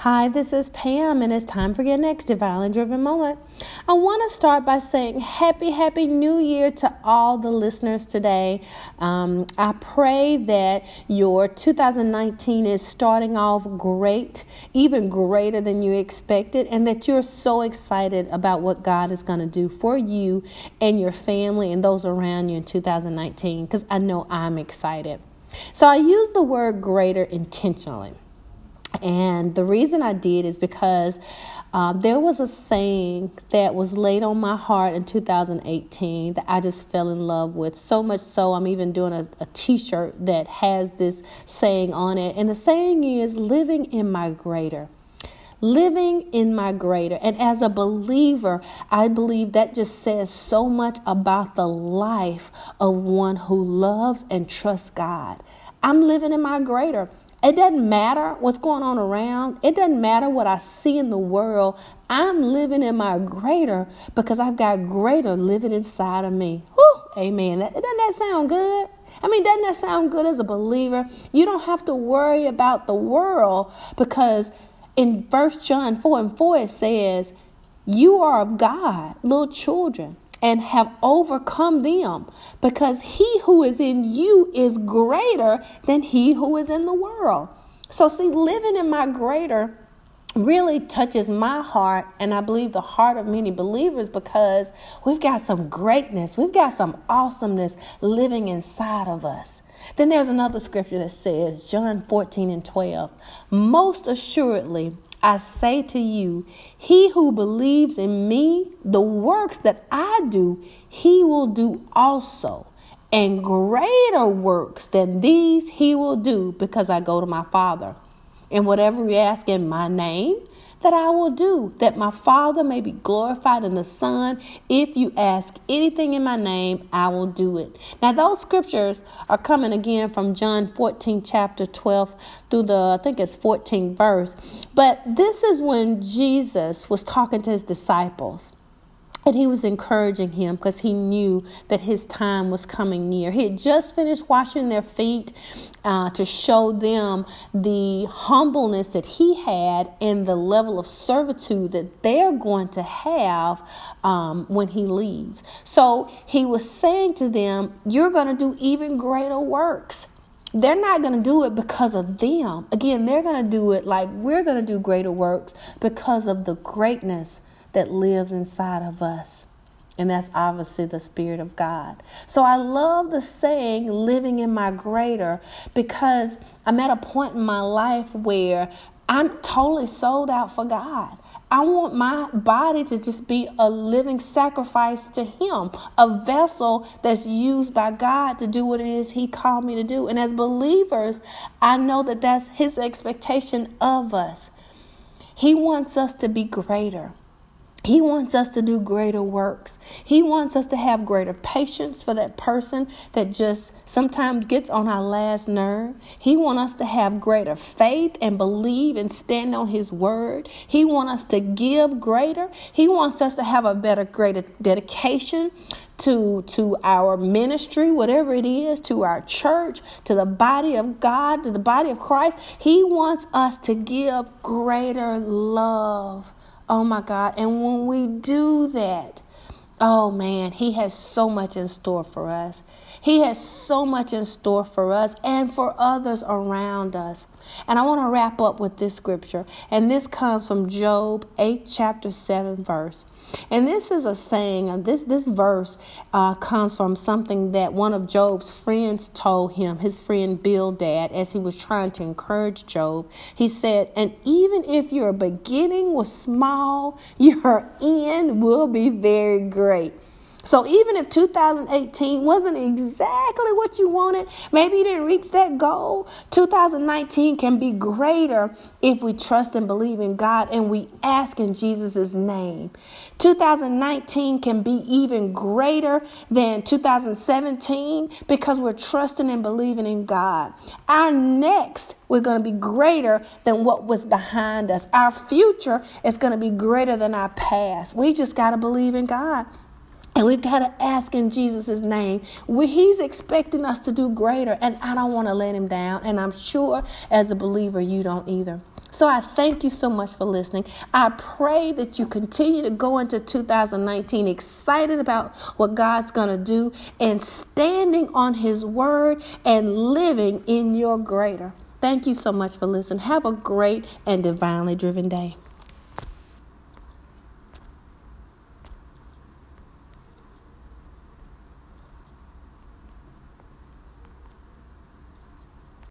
Hi, this is Pam, and it's time for your next divinely driven moment. I want to start by saying happy, happy new year to all the listeners today. Um, I pray that your 2019 is starting off great, even greater than you expected, and that you're so excited about what God is going to do for you and your family and those around you in 2019, because I know I'm excited. So I use the word greater intentionally. And the reason I did is because uh, there was a saying that was laid on my heart in 2018 that I just fell in love with. So much so, I'm even doing a a t shirt that has this saying on it. And the saying is living in my greater. Living in my greater. And as a believer, I believe that just says so much about the life of one who loves and trusts God. I'm living in my greater. It doesn't matter what's going on around. It doesn't matter what I see in the world. I'm living in my greater because I've got greater living inside of me. Whew, amen. Doesn't that sound good? I mean, doesn't that sound good as a believer? You don't have to worry about the world because in First John 4 and 4 it says, You are of God, little children and have overcome them because he who is in you is greater than he who is in the world. So, see, living in my greater really touches my heart and I believe the heart of many believers because we've got some greatness, we've got some awesomeness living inside of us. Then there's another scripture that says, John 14 and 12, most assuredly, I say to you, he who believes in me, the works that I do, he will do also. And greater works than these he will do because I go to my Father. And whatever you ask in my name, that I will do, that my Father may be glorified in the Son. If you ask anything in my name, I will do it. Now, those scriptures are coming again from John 14, chapter 12 through the, I think it's 14 verse. But this is when Jesus was talking to his disciples. And he was encouraging him because he knew that his time was coming near. He had just finished washing their feet uh, to show them the humbleness that he had and the level of servitude that they're going to have um, when he leaves. So he was saying to them, You're going to do even greater works they're not going to do it because of them. Again, they're going to do it like we're going to do greater works because of the greatness that lives inside of us. And that's obviously the Spirit of God. So I love the saying, living in my greater, because I'm at a point in my life where I'm totally sold out for God. I want my body to just be a living sacrifice to Him, a vessel that's used by God to do what it is He called me to do. And as believers, I know that that's His expectation of us. He wants us to be greater. He wants us to do greater works. He wants us to have greater patience for that person that just sometimes gets on our last nerve. He wants us to have greater faith and believe and stand on his word. He wants us to give greater. He wants us to have a better greater dedication to to our ministry, whatever it is, to our church, to the body of God, to the body of Christ. He wants us to give greater love Oh my God. And when we do that, oh man, He has so much in store for us. He has so much in store for us and for others around us. And I want to wrap up with this scripture. And this comes from Job 8, chapter 7, verse. And this is a saying, this, this verse uh, comes from something that one of Job's friends told him, his friend Bildad, as he was trying to encourage Job. He said, And even if your beginning was small, your end will be very great. So even if 2018 wasn't exactly what you wanted, maybe you didn't reach that goal, 2019 can be greater if we trust and believe in God and we ask in Jesus' name. 2019 can be even greater than 2017 because we're trusting and believing in God. Our next we're going to be greater than what was behind us. Our future is going to be greater than our past. We just got to believe in God. And we've got to ask in Jesus' name. We, he's expecting us to do greater, and I don't want to let him down. And I'm sure as a believer, you don't either. So I thank you so much for listening. I pray that you continue to go into 2019 excited about what God's going to do and standing on His word and living in your greater. Thank you so much for listening. Have a great and divinely driven day.